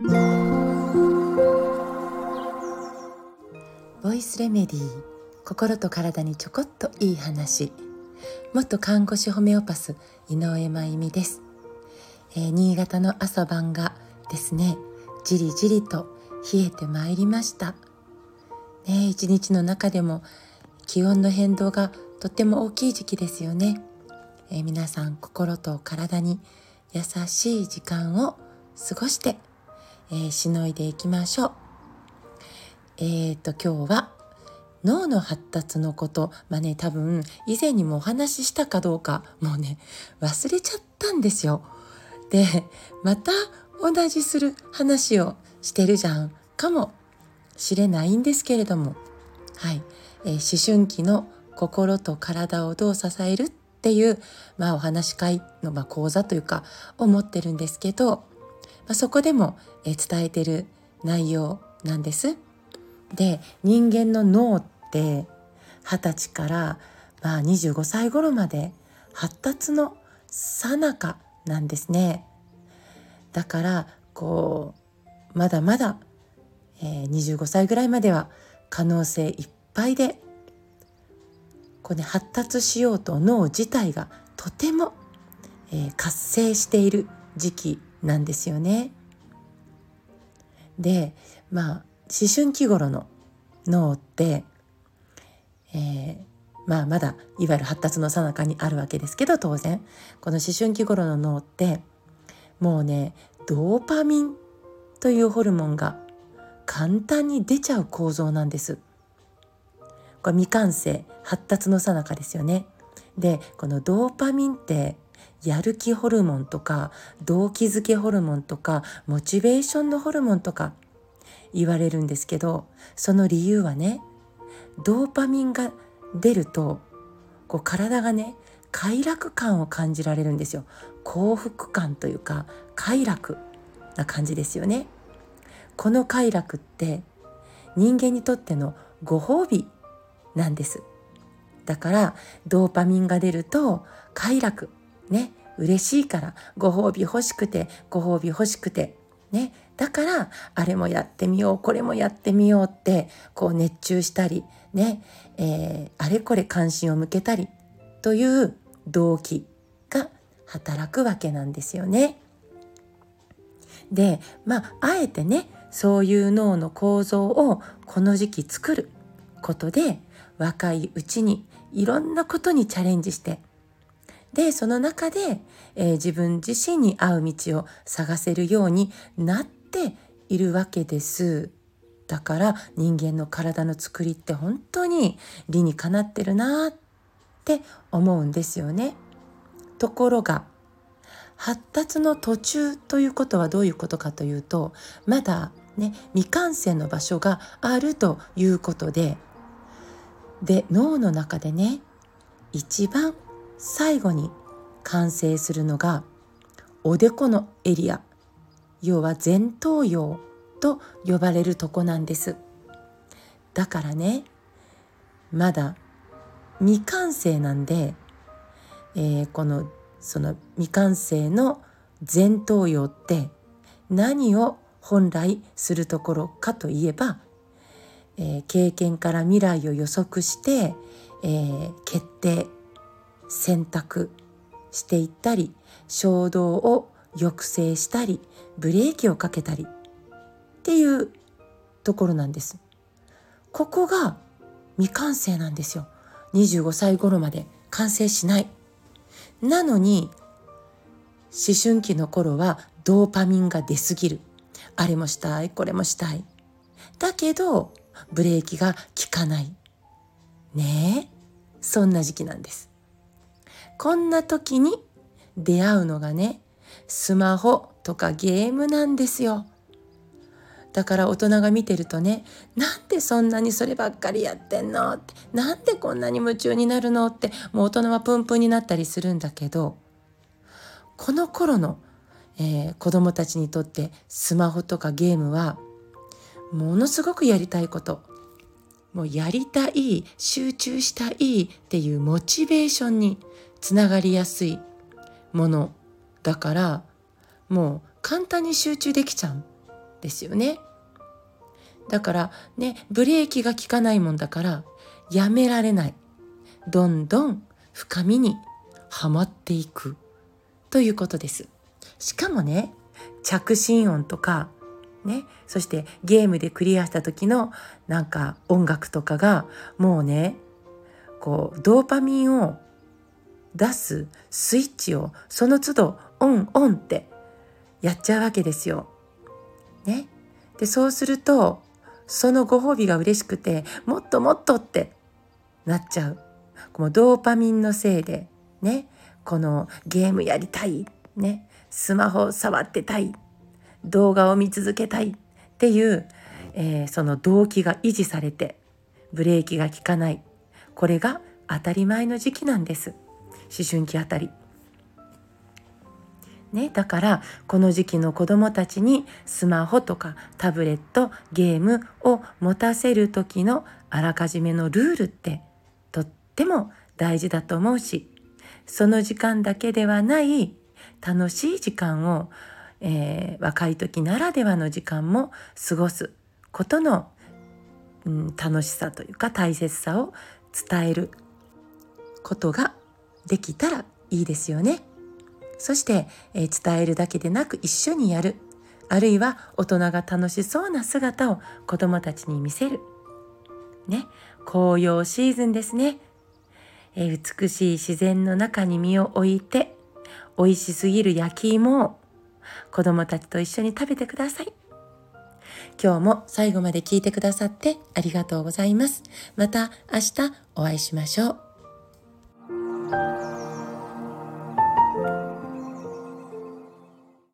ボイスレメディー心と体にちょこっといい話。元看護師ホメオパス井上真由美です、えー、新潟の朝晩がですねじりじりと冷えてまいりました。ね一日の中でも気温の変動がとっても大きい時期ですよね、えー、皆さん心と体に優しい時間を過ごして、えー、しのいでいきましょう。えーと今日は脳の発達のこと。まあね多分以前にもお話ししたかどうかもうね忘れちゃったんですよ。でまた同じする話をしてるじゃんかもしれないんですけれども。はい、えー、思春期の心と体をどう支えるっていう、まあ、お話し会の、まあ、講座というか思ってるんですけど、まあ、そこでも、えー、伝えてる内容なんです。で人間の脳って二十歳から、まあ、25歳頃まで発達の最中なんですね。だからこうまだまだ、えー、25歳ぐらいまでは可能性いっぱいでこう、ね、発達しようと脳自体がとても、えー、活性している時期なんですよね。でまあ思春期頃の脳って、えー、まあまだいわゆる発達の最中にあるわけですけど当然この思春期頃の脳ってもうねドーパミンというホルモンが簡単に出ちゃう構造なんです。これ未完成発達の最中ですよね。でこのドーパミンってやる気ホルモンとか動機づけホルモンとかモチベーションのホルモンとか言われるんですけどその理由はねドーパミンが出るとこう体がね快楽感を感じられるんですよ。幸福感というか快楽な感じですよね。この快楽って人間にとってのご褒美なんです。だからドーパミンが出ると快楽ね嬉しいからご褒美欲しくてご褒美欲しくてねだからあれもやってみようこれもやってみようってこう熱中したりね、えー、あれこれ関心を向けたりという動機が働くわけなんですよね。でまああえてねそういう脳の構造をこの時期作ることで若いうちにいろんなことにチャレンジしてでその中で、えー、自分自身に合う道を探せるようになっているわけです。だから人間の体の作りって本当に理にかなってるなって思うんですよね。ところが発達の途中ということはどういうことかというとまだね未完成の場所があるということでで脳の中でね一番最後に完成するのがおでこのエリア。要は前頭葉と呼ばれるとこなんです。だからねまだ未完成なんで、えー、このその未完成の前頭葉って何を本来するところかといえば、えー、経験から未来を予測して、えー、決定。選択していったり衝動を抑制したりブレーキをかけたりっていうところなんです。ここが未完成なんですよ。25歳頃まで完成しない。なのに思春期の頃はドーパミンが出すぎる。あれもしたい、これもしたい。だけどブレーキが効かない。ねえ、そんな時期なんです。こんな時に出会うのがねスマホとかゲームなんですよ。だから大人が見てるとねなんでそんなにそればっかりやってんの？ってなんでこんなに夢中になるの？ってもう大人はプンプンになったりするんだけどこの頃の、えー、子供たちにとってスマホとかゲームはものすごくやりたいこと。もうやりたい集中したいっていうモチベーションにつながりやすいものだからもう簡単に集中できちゃうんですよね。だからね、ブレーキが効かないもんだから、やめられない。どんどん深みにはまっていくということです。しかもね、着信音とか、ね、そしてゲームでクリアした時のなんか音楽とかがもうね、こうドーパミンを出すスイッチをその都度オンオンってやっちゃうわけですよ。ね。で、そうするとそのご褒美が嬉しくてもっともっとってなっちゃう。このドーパミンのせいでねこのゲームやりたいねスマホ触ってたい動画を見続けたいっていう、えー、その動機が維持されてブレーキが効かないこれが当たり前の時期なんです思春期あたり。ね、だからこの時期の子どもたちにスマホとかタブレットゲームを持たせる時のあらかじめのルールってとっても大事だと思うしその時間だけではない楽しい時間を、えー、若い時ならではの時間も過ごすことの、うん、楽しさというか大切さを伝えることができたらいいですよね。そして、えー、伝えるだけでなく一緒にやるあるいは大人が楽しそうな姿を子どもたちに見せる。ね、紅葉シーズンですね。えー、美しい自然の中に身を置いて美味しすぎる焼き芋を子どもたちと一緒に食べてください。今日も最後まで聞いてくださってありがとうございます。また明日お会いしましょう。嗯。